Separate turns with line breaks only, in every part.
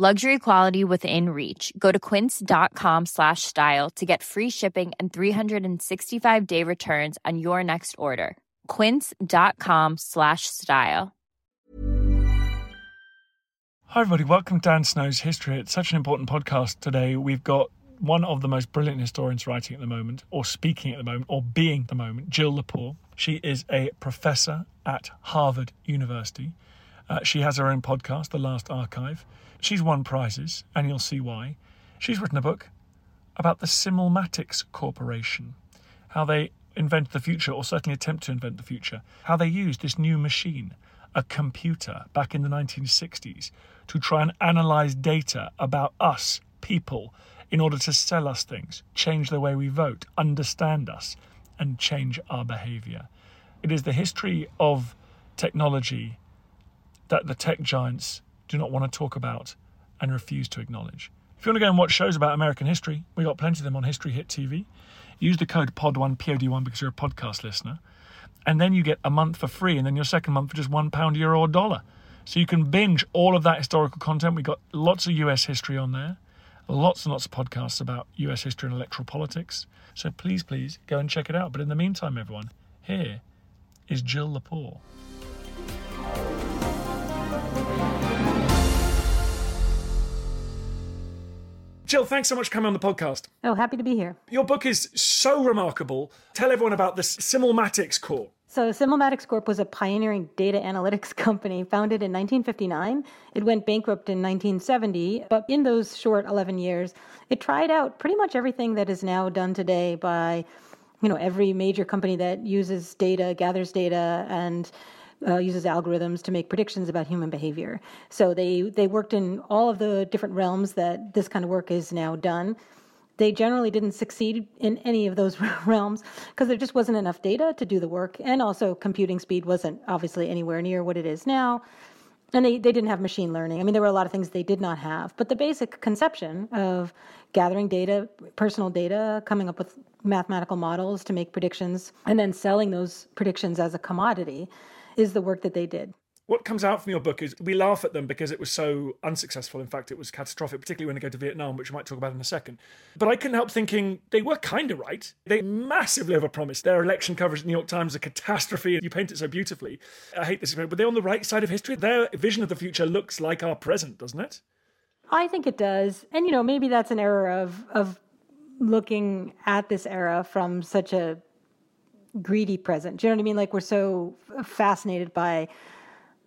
Luxury quality within reach. Go to quince.com slash style to get free shipping and 365 day returns on your next order. Quince.com slash style.
Hi, everybody. Welcome to Dan Snow's History. It's such an important podcast today. We've got one of the most brilliant historians writing at the moment, or speaking at the moment, or being at the moment, Jill Lepore. She is a professor at Harvard University. Uh, she has her own podcast, The Last Archive. She's won prizes, and you'll see why. She's written a book about the Simulmatics Corporation, how they invent the future, or certainly attempt to invent the future, how they used this new machine, a computer, back in the 1960s, to try and analyze data about us, people, in order to sell us things, change the way we vote, understand us, and change our behavior. It is the history of technology that the tech giants do not want to talk about and refuse to acknowledge. If you want to go and watch shows about American history, we got plenty of them on History Hit TV. Use the code POD1, POD1 because you're a podcast listener. And then you get a month for free, and then your second month for just one pound, euro, or dollar. So you can binge all of that historical content. We got lots of US history on there, lots and lots of podcasts about US history and electoral politics. So please, please go and check it out. But in the meantime, everyone, here is Jill Lepore. Jill, thanks so much for coming on the podcast.
Oh, happy to be here.
Your book is so remarkable. Tell everyone about the Simulmatics Corp.
So, Simulmatics Corp was a pioneering data analytics company founded in 1959. It went bankrupt in 1970, but in those short 11 years, it tried out pretty much everything that is now done today by you know every major company that uses data, gathers data, and uh, uses algorithms to make predictions about human behavior. So they they worked in all of the different realms that this kind of work is now done. They generally didn't succeed in any of those realms because there just wasn't enough data to do the work, and also computing speed wasn't obviously anywhere near what it is now. And they, they didn't have machine learning. I mean, there were a lot of things they did not have. But the basic conception of gathering data, personal data, coming up with mathematical models to make predictions, and then selling those predictions as a commodity is the work that they did.
What comes out from your book is we laugh at them because it was so unsuccessful. In fact, it was catastrophic, particularly when they go to Vietnam, which we might talk about in a second. But I couldn't help thinking they were kind of right. They massively overpromised. Their election coverage in the New York Times a catastrophe. You paint it so beautifully. I hate this, but they're on the right side of history. Their vision of the future looks like our present, doesn't it?
I think it does. And, you know, maybe that's an error of, of looking at this era from such a greedy present. Do you know what I mean? Like we're so fascinated by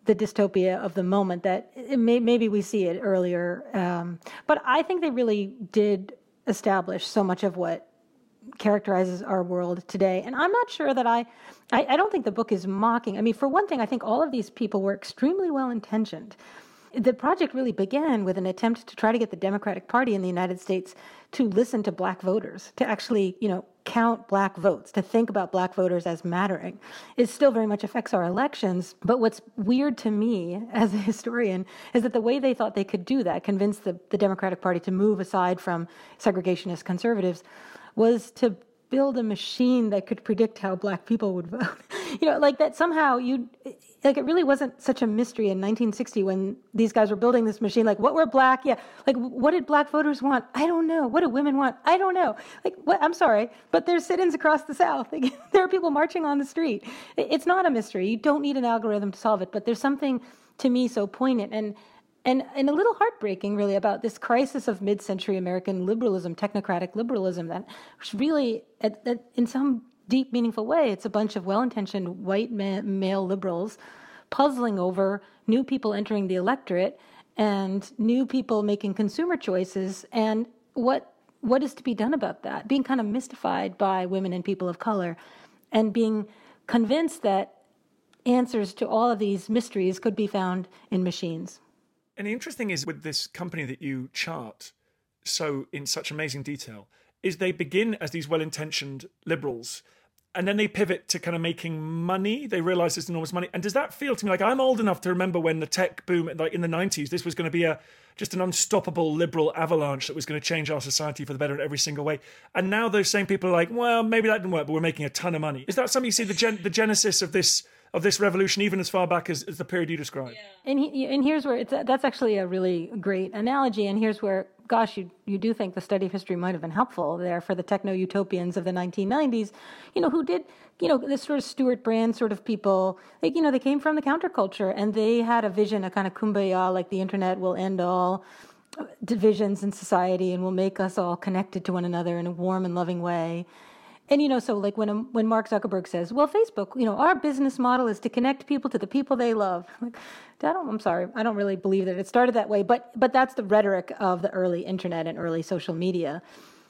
the dystopia of the moment that may, maybe we see it earlier. Um, but I think they really did establish so much of what characterizes our world today. And I'm not sure that I, I, I don't think the book is mocking. I mean, for one thing, I think all of these people were extremely well intentioned the project really began with an attempt to try to get the Democratic Party in the United States to listen to black voters, to actually, you know, count black votes, to think about black voters as mattering. It still very much affects our elections. But what's weird to me as a historian is that the way they thought they could do that, convince the, the Democratic Party to move aside from segregationist conservatives, was to build a machine that could predict how black people would vote. you know, like that somehow you like it really wasn't such a mystery in 1960 when these guys were building this machine like what were black yeah like what did black voters want? I don't know. What do women want? I don't know. Like what i'm sorry but there's sit-ins across the south. Like, there are people marching on the street. It's not a mystery. You don't need an algorithm to solve it but there's something to me so poignant. And and and a little heartbreaking really about this crisis of mid-century American liberalism, technocratic liberalism that really at, at, in some deep meaningful way it's a bunch of well-intentioned white ma- male liberals puzzling over new people entering the electorate and new people making consumer choices and what what is to be done about that? Being kind of mystified by women and people of color and being convinced that answers to all of these mysteries could be found in machines
and the interesting is with this company that you chart so in such amazing detail is they begin as these well-intentioned liberals and then they pivot to kind of making money. They realize there's enormous money. And does that feel to me like I'm old enough to remember when the tech boom, like in the 90s, this was going to be a just an unstoppable liberal avalanche that was going to change our society for the better in every single way. And now those same people are like, well, maybe that didn't work, but we're making a ton of money. Is that something you see the gen- the genesis of this of this revolution, even as far back as, as the period you described?
Yeah. And he, and here's where it's that's actually a really great analogy. And here's where gosh, you, you do think the study of history might have been helpful there for the techno utopians of the 1990s, you know, who did, you know, this sort of Stewart Brand sort of people, like, you know, they came from the counterculture and they had a vision, a kind of kumbaya, like the internet will end all divisions in society and will make us all connected to one another in a warm and loving way. And you know, so like when um, when Mark Zuckerberg says, "Well, Facebook, you know, our business model is to connect people to the people they love," like, I don't, I'm sorry, I don't really believe that it started that way. But but that's the rhetoric of the early internet and early social media.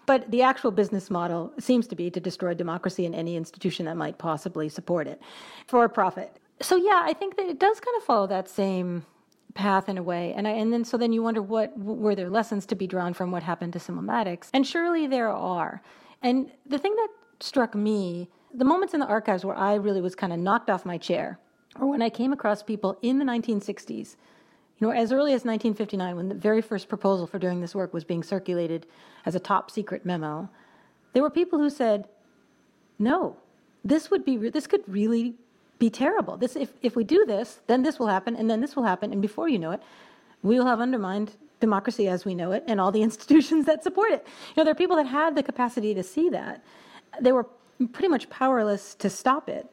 But the actual business model seems to be to destroy democracy in any institution that might possibly support it for a profit. So yeah, I think that it does kind of follow that same path in a way. And I, and then so then you wonder what were there lessons to be drawn from what happened to Simulmatics? And surely there are. And the thing that struck me the moments in the archives where I really was kind of knocked off my chair, or when I came across people in the 1960s, you know, as early as 1959, when the very first proposal for doing this work was being circulated as a top secret memo, there were people who said, "No, this would be this could really be terrible. This if if we do this, then this will happen, and then this will happen, and before you know it, we will have undermined." Democracy as we know it, and all the institutions that support it. You know, there are people that had the capacity to see that they were pretty much powerless to stop it.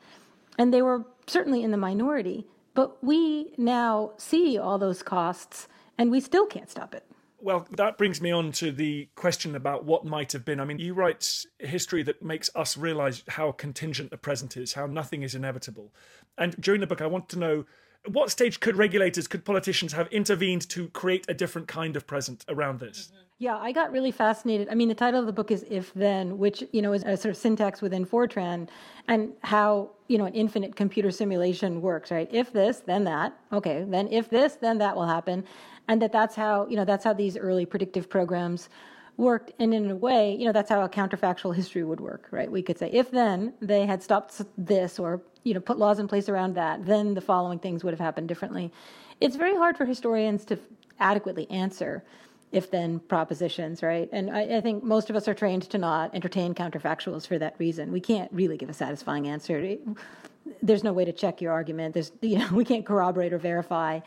And they were certainly in the minority. But we now see all those costs and we still can't stop it.
Well, that brings me on to the question about what might have been. I mean, you write history that makes us realize how contingent the present is, how nothing is inevitable. And during the book, I want to know what stage could regulators, could politicians have intervened to create a different kind of present around this? Mm-hmm.
Yeah, I got really fascinated. I mean, the title of the book is If Then, which, you know, is a sort of syntax within Fortran and how, you know, an infinite computer simulation works, right? If this, then that. Okay, then if this, then that will happen. And that that's how, you know, that's how these early predictive programs worked. And in a way, you know, that's how a counterfactual history would work, right? We could say, if then they had stopped this or, you know, put laws in place around that, then the following things would have happened differently. It's very hard for historians to adequately answer if then propositions, right? And I, I, think most of us are trained to not entertain counterfactuals for that reason. We can't really give a satisfying answer. There's no way to check your argument. There's, you know, we can't corroborate or verify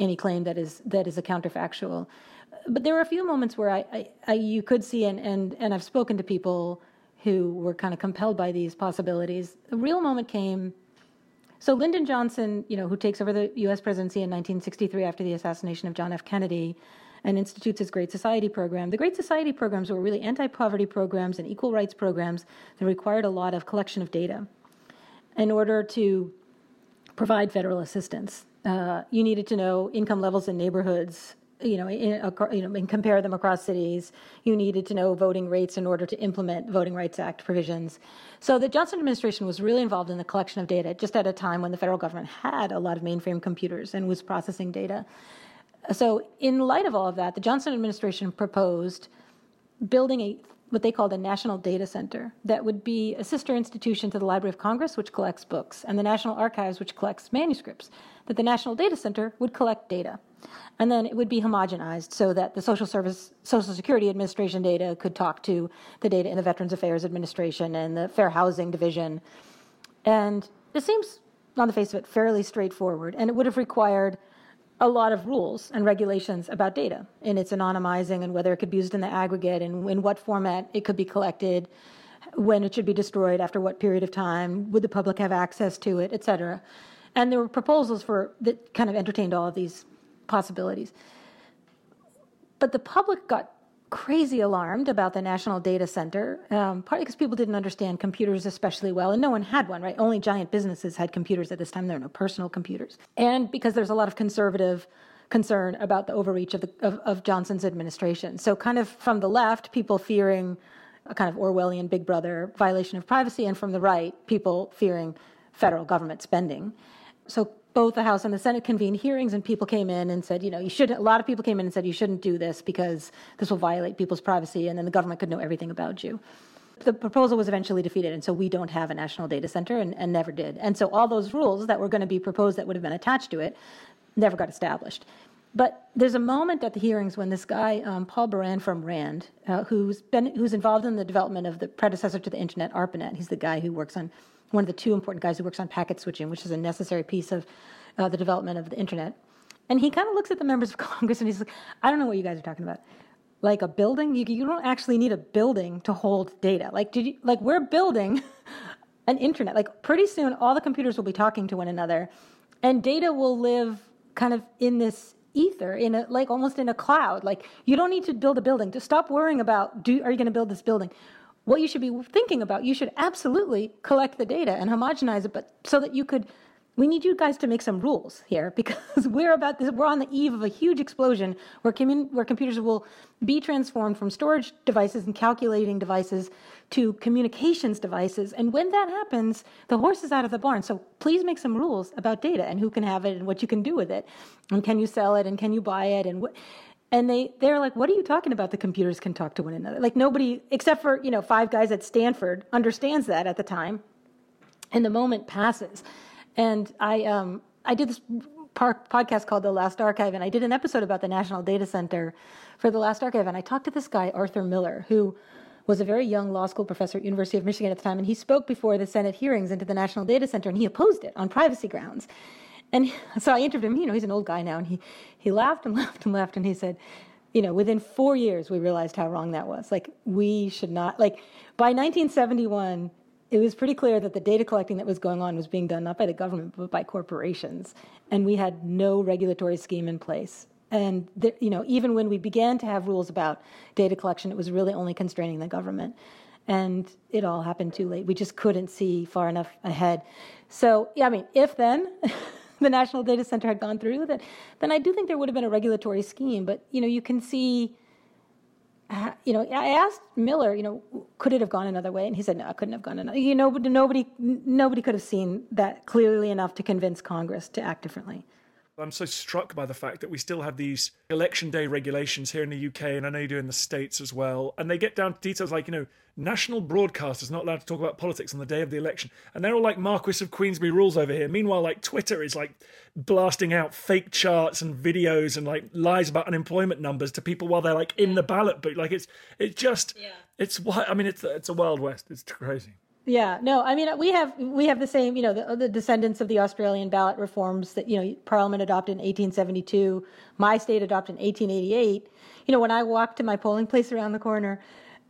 any claim that is that is a counterfactual. But there were a few moments where I, I, I you could see, and, and and I've spoken to people who were kind of compelled by these possibilities. A real moment came. So Lyndon Johnson, you know, who takes over the U.S. presidency in 1963 after the assassination of John F. Kennedy and institutes his Great Society program. The Great Society programs were really anti poverty programs and equal rights programs that required a lot of collection of data in order to provide federal assistance. Uh, you needed to know income levels in neighborhoods, you know, in, you know, and compare them across cities. You needed to know voting rates in order to implement Voting Rights Act provisions. So the Johnson administration was really involved in the collection of data just at a time when the federal government had a lot of mainframe computers and was processing data. So, in light of all of that, the Johnson administration proposed building a what they called a national data center that would be a sister institution to the Library of Congress, which collects books, and the National Archives, which collects manuscripts. That the National Data Center would collect data, and then it would be homogenized so that the Social Service, Social Security Administration data could talk to the data in the Veterans Affairs Administration and the Fair Housing Division. And it seems, on the face of it, fairly straightforward, and it would have required a lot of rules and regulations about data and its anonymizing and whether it could be used in the aggregate and in what format it could be collected, when it should be destroyed, after what period of time, would the public have access to it, et cetera. And there were proposals for that kind of entertained all of these possibilities. But the public got crazy alarmed about the National Data Center, um, partly because people didn't understand computers especially well, and no one had one, right? Only giant businesses had computers at this time. There were no personal computers. And because there's a lot of conservative concern about the overreach of, the, of, of Johnson's administration. So, kind of from the left, people fearing a kind of Orwellian Big Brother violation of privacy, and from the right, people fearing federal government spending. So both the House and the Senate convened hearings, and people came in and said, you know, you should. A lot of people came in and said you shouldn't do this because this will violate people's privacy, and then the government could know everything about you. The proposal was eventually defeated, and so we don't have a national data center, and, and never did. And so all those rules that were going to be proposed that would have been attached to it never got established. But there's a moment at the hearings when this guy, um, Paul Baran from RAND, uh, who's been who's involved in the development of the predecessor to the internet, ARPANET. He's the guy who works on one of the two important guys who works on packet switching, which is a necessary piece of uh, the development of the internet. And he kind of looks at the members of Congress and he's like, I don't know what you guys are talking about. Like a building, you, you don't actually need a building to hold data. Like, did you, like we're building an internet. Like pretty soon, all the computers will be talking to one another, and data will live kind of in this ether in a like almost in a cloud like you don't need to build a building to stop worrying about do are you going to build this building what you should be thinking about, you should absolutely collect the data and homogenize it, but so that you could. We need you guys to make some rules here because we're about this. We're on the eve of a huge explosion where commun, where computers will be transformed from storage devices and calculating devices to communications devices. And when that happens, the horse is out of the barn. So please make some rules about data and who can have it and what you can do with it, and can you sell it and can you buy it and what and they they're like what are you talking about? The computers can talk to one another. Like nobody except for you know five guys at stanford understands that at the time. And the moment passes. And i um i did this podcast called the last archive and i did an episode about the national data center for the last archive. And i talked to this guy arthur miller who was a very young law school professor at university of michigan at the time. And he spoke before the senate hearings into the national data center and he opposed it on privacy grounds and so I interviewed him. You know, he's an old guy now, and he he laughed and laughed and laughed, and he said, you know, within four years we realized how wrong that was. Like we should not like by 1971. It was pretty clear that the data collecting that was going on was being done not by the government but by corporations, and we had no regulatory scheme in place. And you know, even when we began to have rules about data collection, it was really only constraining the government and it all happened too late. We just couldn't see far enough ahead. So, yeah, I mean, if then the National Data Center had gone through, that, then I do think there would have been a regulatory scheme. But, you know, you can see, uh, you know, I asked Miller, you know, could it have gone another way? And he said, no, it couldn't have gone another You know, nobody, nobody could have seen that clearly enough to convince Congress to act differently.
I'm so struck by the fact that we still have these election day regulations here in the UK, and I know you do in the States as well. And they get down to details like, you know, national broadcasters not allowed to talk about politics on the day of the election. And they're all like Marquis of Queensberry rules over here. Meanwhile, like Twitter is like blasting out fake charts and videos and like lies about unemployment numbers to people while they're like in the ballot booth. Like it's it's just yeah. it's what I mean it's it's a wild west. It's crazy.
Yeah, no, I mean we have we have the same, you know, the, uh, the, descendants of the Australian ballot reforms that you know Parliament adopted in 1872, my state adopted in 1888. You know, when I walk to my polling place around the corner,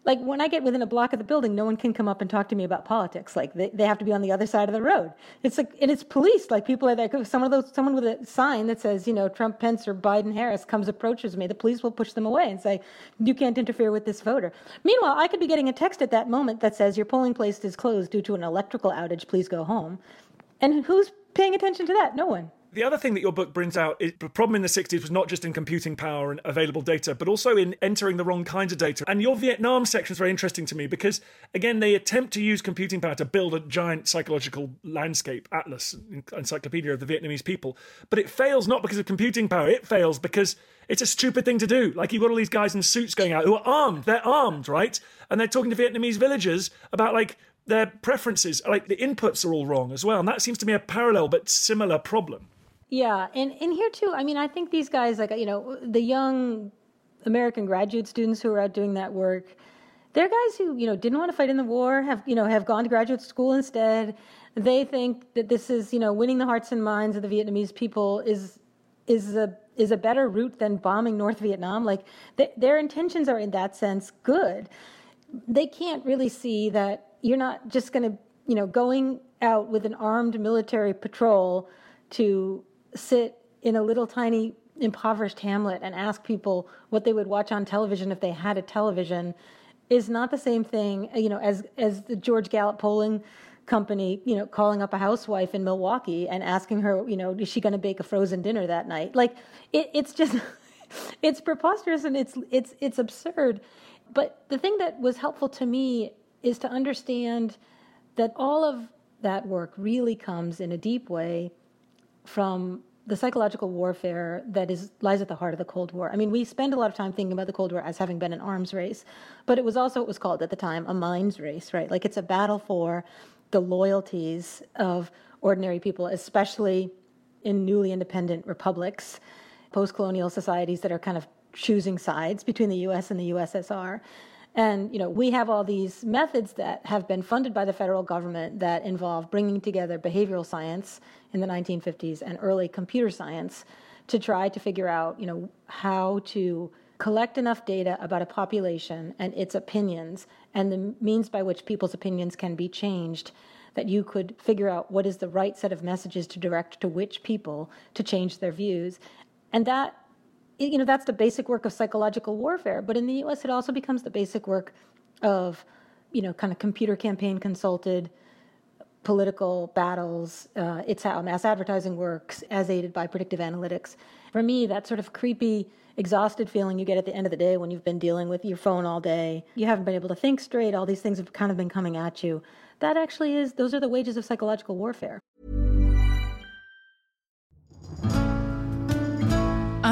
like when I get within a block of the building, no one can come up and talk to me about politics. Like they, they have to be on the other side of the road. It's like and it's policed. Like people are like those someone with a sign that says you know Trump, Pence, or Biden, Harris comes approaches me, the police will push them away and say you can't interfere with this voter. Meanwhile, I could be getting a text at that moment that says your polling place is closed due to an electrical outage. Please go home. And who's paying attention to that? No one
the other thing that your book brings out is the problem in the 60s was not just in computing power and available data, but also in entering the wrong kinds of data. And your Vietnam section is very interesting to me because, again, they attempt to use computing power to build a giant psychological landscape, atlas, encyclopedia of the Vietnamese people. But it fails not because of computing power, it fails because it's a stupid thing to do. Like you've got all these guys in suits going out who are armed, they're armed, right? And they're talking to Vietnamese villagers about like their preferences. Like the inputs are all wrong as well. And that seems to me a parallel but similar problem.
Yeah, and and here too. I mean, I think these guys, like you know, the young American graduate students who are out doing that work, they're guys who you know didn't want to fight in the war, have you know have gone to graduate school instead. They think that this is you know winning the hearts and minds of the Vietnamese people is is a is a better route than bombing North Vietnam. Like they, their intentions are in that sense good. They can't really see that you're not just going to you know going out with an armed military patrol to sit in a little tiny impoverished hamlet and ask people what they would watch on television if they had a television is not the same thing, you know, as as the George Gallup polling company, you know, calling up a housewife in Milwaukee and asking her, you know, is she going to bake a frozen dinner that night? Like, it, it's just, it's preposterous and it's it's it's absurd. But the thing that was helpful to me is to understand that all of that work really comes in a deep way from the psychological warfare that is lies at the heart of the Cold War. I mean, we spend a lot of time thinking about the Cold War as having been an arms race, but it was also what was called at the time a minds race, right? Like it's a battle for the loyalties of ordinary people, especially in newly independent republics, post-colonial societies that are kind of choosing sides between the U.S. and the USSR. And you know, we have all these methods that have been funded by the federal government that involve bringing together behavioral science in the 1950s and early computer science to try to figure out, you know, how to collect enough data about a population and its opinions and the means by which people's opinions can be changed that you could figure out what is the right set of messages to direct to which people to change their views. And that you know that's the basic work of psychological warfare but in the us it also becomes the basic work of you know kind of computer campaign consulted political battles uh, it's how mass advertising works as aided by predictive analytics. For me that sort of creepy exhausted feeling you get at the end of the day when you've been dealing with your phone all day you haven't been able to think straight all these things have kind of been coming at you that actually is those are the wages of psychological warfare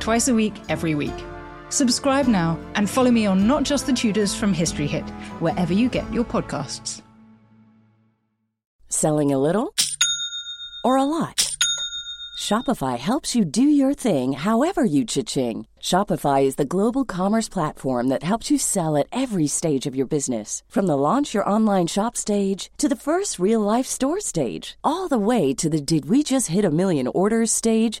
twice a week, every week. Subscribe now and follow me on Not Just the Tudors from History Hit, wherever you get your podcasts.
Selling a little or a lot? Shopify helps you do your thing however you cha-ching. Shopify is the global commerce platform that helps you sell at every stage of your business. From the launch your online shop stage to the first real life store stage, all the way to the did we just hit a million orders stage.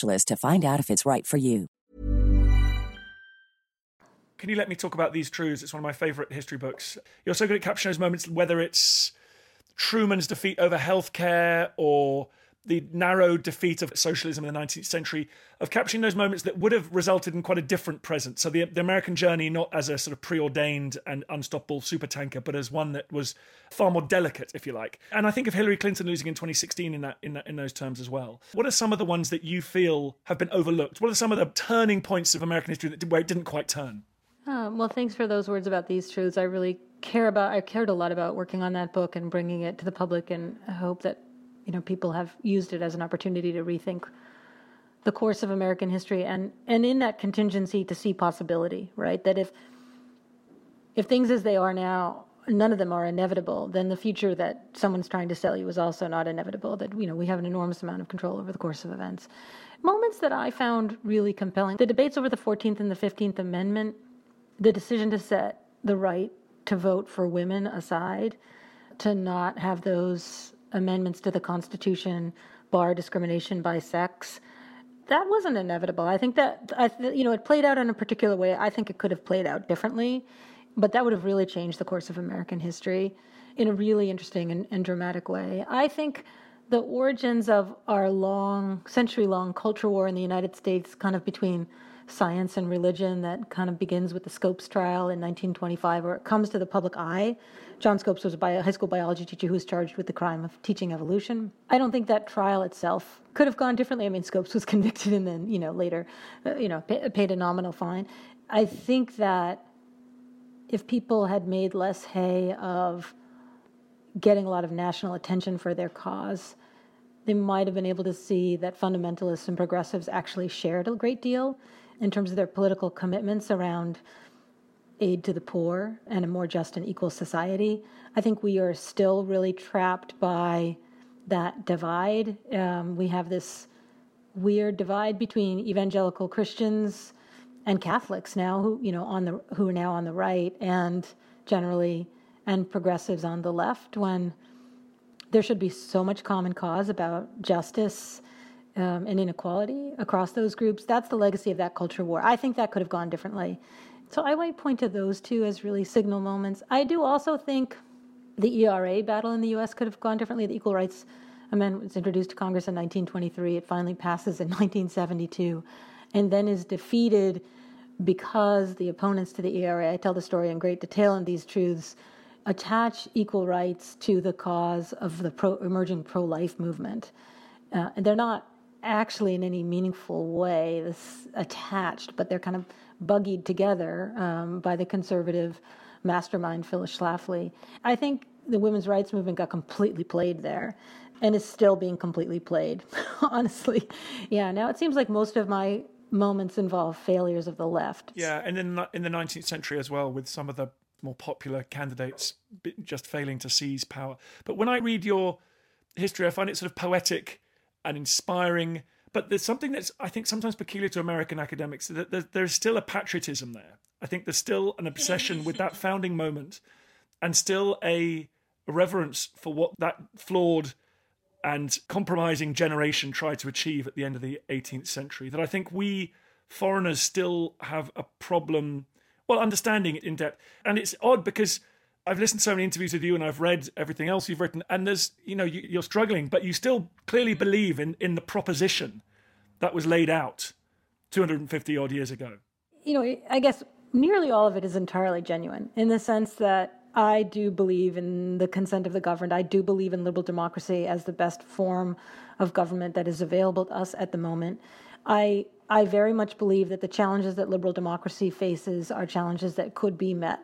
to find out if it's right for you.
Can you let me talk about these truths? It's one of my favourite history books. You're so good at capturing those moments, whether it's Truman's defeat over healthcare or the narrow defeat of socialism in the 19th century, of capturing those moments that would have resulted in quite a different present. So the, the American journey, not as a sort of preordained and unstoppable supertanker, but as one that was far more delicate, if you like. And I think of Hillary Clinton losing in 2016 in that in that, in those terms as well. What are some of the ones that you feel have been overlooked? What are some of the turning points of American history that, where it didn't quite turn?
Um, well, thanks for those words about these truths. I really care about. I cared a lot about working on that book and bringing it to the public, and I hope that you know people have used it as an opportunity to rethink the course of American history and and in that contingency to see possibility, right? That if if things as they are now none of them are inevitable, then the future that someone's trying to sell you is also not inevitable. That you know we have an enormous amount of control over the course of events. Moments that I found really compelling: the debates over the Fourteenth and the Fifteenth Amendment, the decision to set the right to vote for women aside, to not have those amendments to the Constitution bar discrimination by sex. That wasn't inevitable. I think that I, you know it played out in a particular way. I think it could have played out differently but that would have really changed the course of American history in a really interesting and, and dramatic way. I think the origins of our long, century long culture war in the United States, kind of between science and religion, that kind of begins with the Scopes trial in 1925, where it comes to the public eye. John Scopes was a bio, high school biology teacher who was charged with the crime of teaching evolution. I don't think that trial itself could have gone differently. I mean, Scopes was convicted and then, you know, later, uh, you know, pay, paid a nominal fine. I think that if people had made less hay of getting a lot of national attention for their cause, they might have been able to see that fundamentalists and progressives actually shared a great deal in terms of their political commitments around aid to the poor and a more just and equal society. I think we are still really trapped by that divide. Um, we have this weird divide between evangelical Christians and Catholics now who you know on the who are now on the right and generally and progressives on the left when there should be so much common cause about justice um, and inequality across those groups. That's the legacy of that culture war. I think that could have gone differently. So I might point to those two as really signal moments. I do also think the ERA battle in the U.S. could have gone differently. The Equal Rights Amendment was introduced to Congress in 1923. It finally passes in 1972 and then is defeated because the opponents to the ERA, I tell the story in great detail in these truths, attach equal rights to the cause of the pro, emerging pro life movement. Uh, and they're not actually in any meaningful way this attached, but they're kind of buggied together um, by the conservative mastermind Phyllis Schlafly. I think the women's rights movement got completely played there and is still being completely played, honestly. Yeah, now it seems like most of my moments involve failures of the left.
Yeah, and in in the 19th century as well, with some of the more popular candidates just failing to seize power. But when I read your history, I find it sort of poetic and inspiring. But there's something that's I think sometimes peculiar to American academics that there's still a patriotism there. I think there's still an obsession with that founding moment, and still a reverence for what that flawed and compromising generation tried to achieve at the end of the 18th century that I think we foreigners still have a problem, well, understanding it in depth. And it's odd because I've listened to so many interviews with you and I've read everything else you've written, and there's, you know, you, are struggling, but you still clearly believe in, in the proposition that was laid out 250 odd years ago.
You know, I guess nearly all of it is entirely genuine in the sense that I do believe in the consent of the governed. I do believe in liberal democracy as the best form of government that is available to us at the moment. I I very much believe that the challenges that liberal democracy faces are challenges that could be met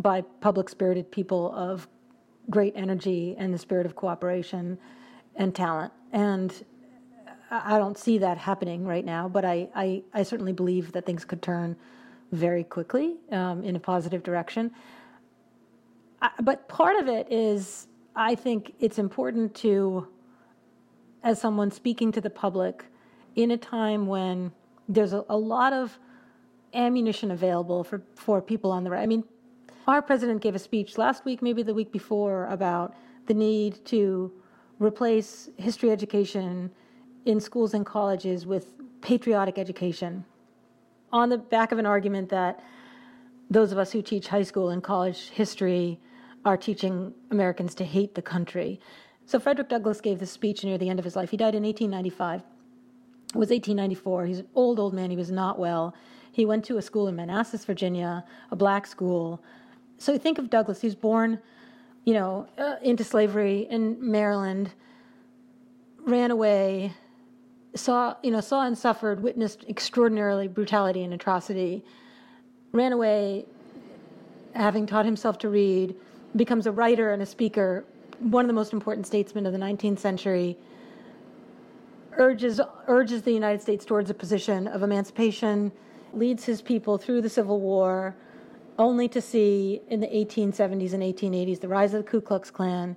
by public spirited people of great energy and the spirit of cooperation and talent. And I don't see that happening right now, but I, I, I certainly believe that things could turn very quickly um, in a positive direction but part of it is, I think it's important to, as someone speaking to the public, in a time when there's a, a lot of ammunition available for, for people on the right. I mean, our president gave a speech last week, maybe the week before, about the need to replace history education in schools and colleges with patriotic education on the back of an argument that those of us who teach high school and college history are teaching Americans to hate the country. So Frederick Douglass gave this speech near the end of his life. He died in 1895. It was 1894. He's an old, old man. He was not well. He went to a school in Manassas, Virginia, a black school. So think of Douglass, was born, you know, uh, into slavery in Maryland, ran away, saw, you know, saw and suffered, witnessed extraordinarily brutality and atrocity, ran away, having taught himself to read, becomes a writer and a speaker, one of the most important statesmen of the 19th century, urges, urges the United States towards a position of emancipation, leads his people through the Civil War, only to see in the 1870s and 1880s the rise of the Ku Klux Klan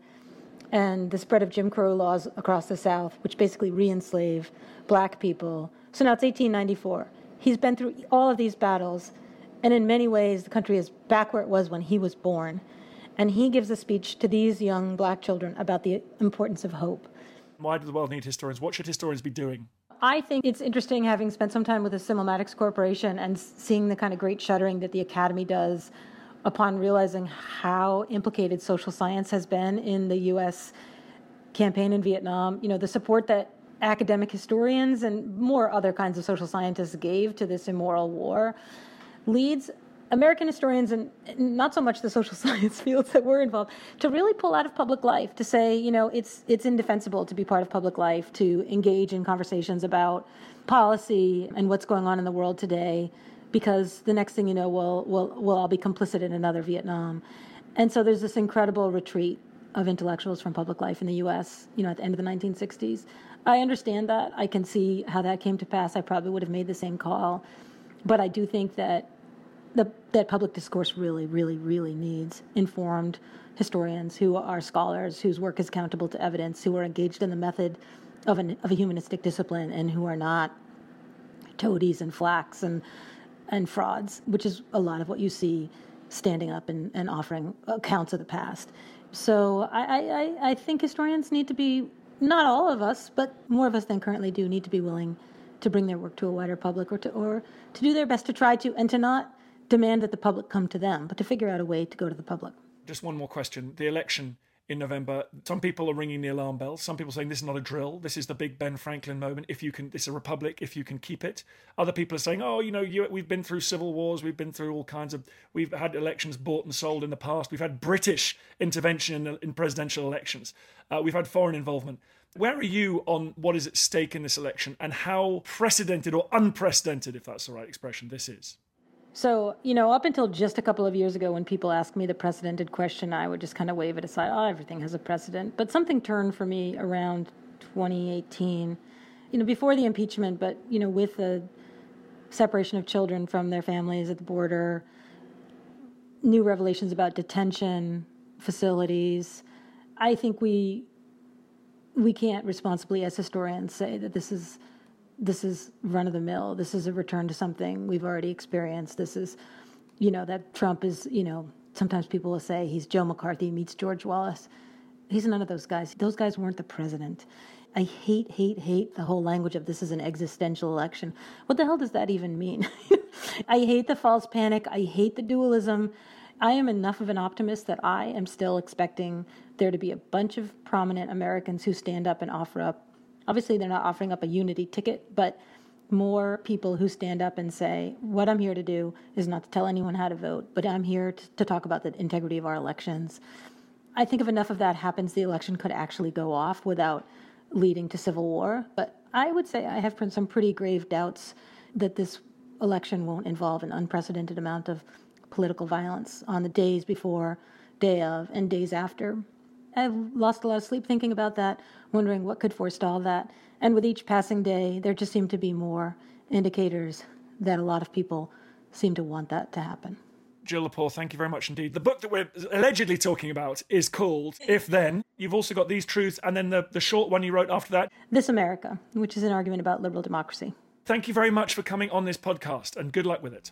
and the spread of Jim Crow laws across the South, which basically re enslave black people. So now it's 1894. He's been through all of these battles, and in many ways, the country is back where it was when he was born. And he gives a speech to these young black children about the importance of hope.
Why do the world need historians? What should historians be doing?
I think it's interesting having spent some time with the Simulmatics Corporation and seeing the kind of great shuddering that the Academy does upon realizing how implicated social science has been in the U.S. campaign in Vietnam. You know, the support that academic historians and more other kinds of social scientists gave to this immoral war leads American historians and not so much the social science fields that were involved to really pull out of public life to say, you know, it's it's indefensible to be part of public life, to engage in conversations about policy and what's going on in the world today, because the next thing you know, we'll we'll we'll all be complicit in another Vietnam, and so there's this incredible retreat of intellectuals from public life in the U.S. You know, at the end of the 1960s. I understand that. I can see how that came to pass. I probably would have made the same call, but I do think that the, that public discourse really, really, really needs informed historians who are scholars, whose work is accountable to evidence, who are engaged in the method of, an, of a humanistic discipline, and who are not toadies and flacks and and frauds, which is a lot of what you see standing up and, and offering accounts of the past. So I, I, I think historians need to be not all of us, but more of us than currently do, need to be willing to bring their work to a wider public or to or to do their best to try to and to not demand that the public come to them, but to figure out a way to go to the public.
Just one more question. The election in November, some people are ringing the alarm bells. Some people saying this is not a drill. This is the big Ben Franklin moment. If you can, this is a republic. If you can keep it. Other people are saying, oh, you know, you, we've been through civil wars. We've been through all kinds of. We've had elections bought and sold in the past. We've had British intervention in, in presidential elections. Uh, we've had foreign involvement. Where are you on what is at stake in this election and how precedented or unprecedented, if that's the right expression, this is?
So, you know, up until just a couple of years ago, when people asked me the precedented question, I would just kind of wave it aside. Oh, everything has a precedent. But something turned for me around 2018, you know, before the impeachment, but, you know, with the separation of children from their families at the border, new revelations about detention facilities. I think we we can't responsibly as historians say that this is this is run of the mill. This is a return to something we've already experienced. This is, you know, that Trump is, you know, sometimes people will say he's Joe McCarthy meets George Wallace. He's none of those guys. Those guys weren't the president. I hate, hate, hate the whole language of this is an existential election. What the hell does that even mean? I hate the false panic. I hate the dualism. I am enough of an optimist that I am still expecting there to be a bunch of prominent Americans who stand up and offer up Obviously, they're not offering up a unity ticket, but more people who stand up and say, What I'm here to do is not to tell anyone how to vote, but I'm here to, to talk about the integrity of our elections. I think if enough of that happens, the election could actually go off without leading to civil war. But I would say I have some pretty grave doubts that this election won't involve an unprecedented amount of political violence on the days before, day of, and days after. I've lost a lot of sleep thinking about that, wondering what could forestall that. And with each passing day, there just seem to be more indicators that a lot of people seem to want that to happen.
Jill Lepore, thank you very much indeed. The book that we're allegedly talking about is called If Then. You've also got These Truths, and then the, the short one you wrote after that
This America, which is an argument about liberal democracy.
Thank you very much for coming on this podcast, and good luck with it.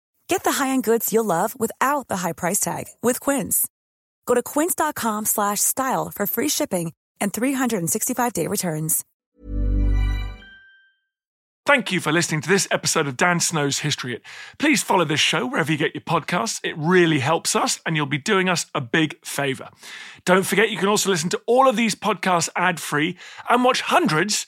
Get the high-end goods you'll love without the high price tag with Quince. Go to quince.com/style for free shipping and 365-day returns.
Thank you for listening to this episode of Dan Snow's History Hit. Please follow this show wherever you get your podcasts. It really helps us, and you'll be doing us a big favour. Don't forget, you can also listen to all of these podcasts ad-free and watch hundreds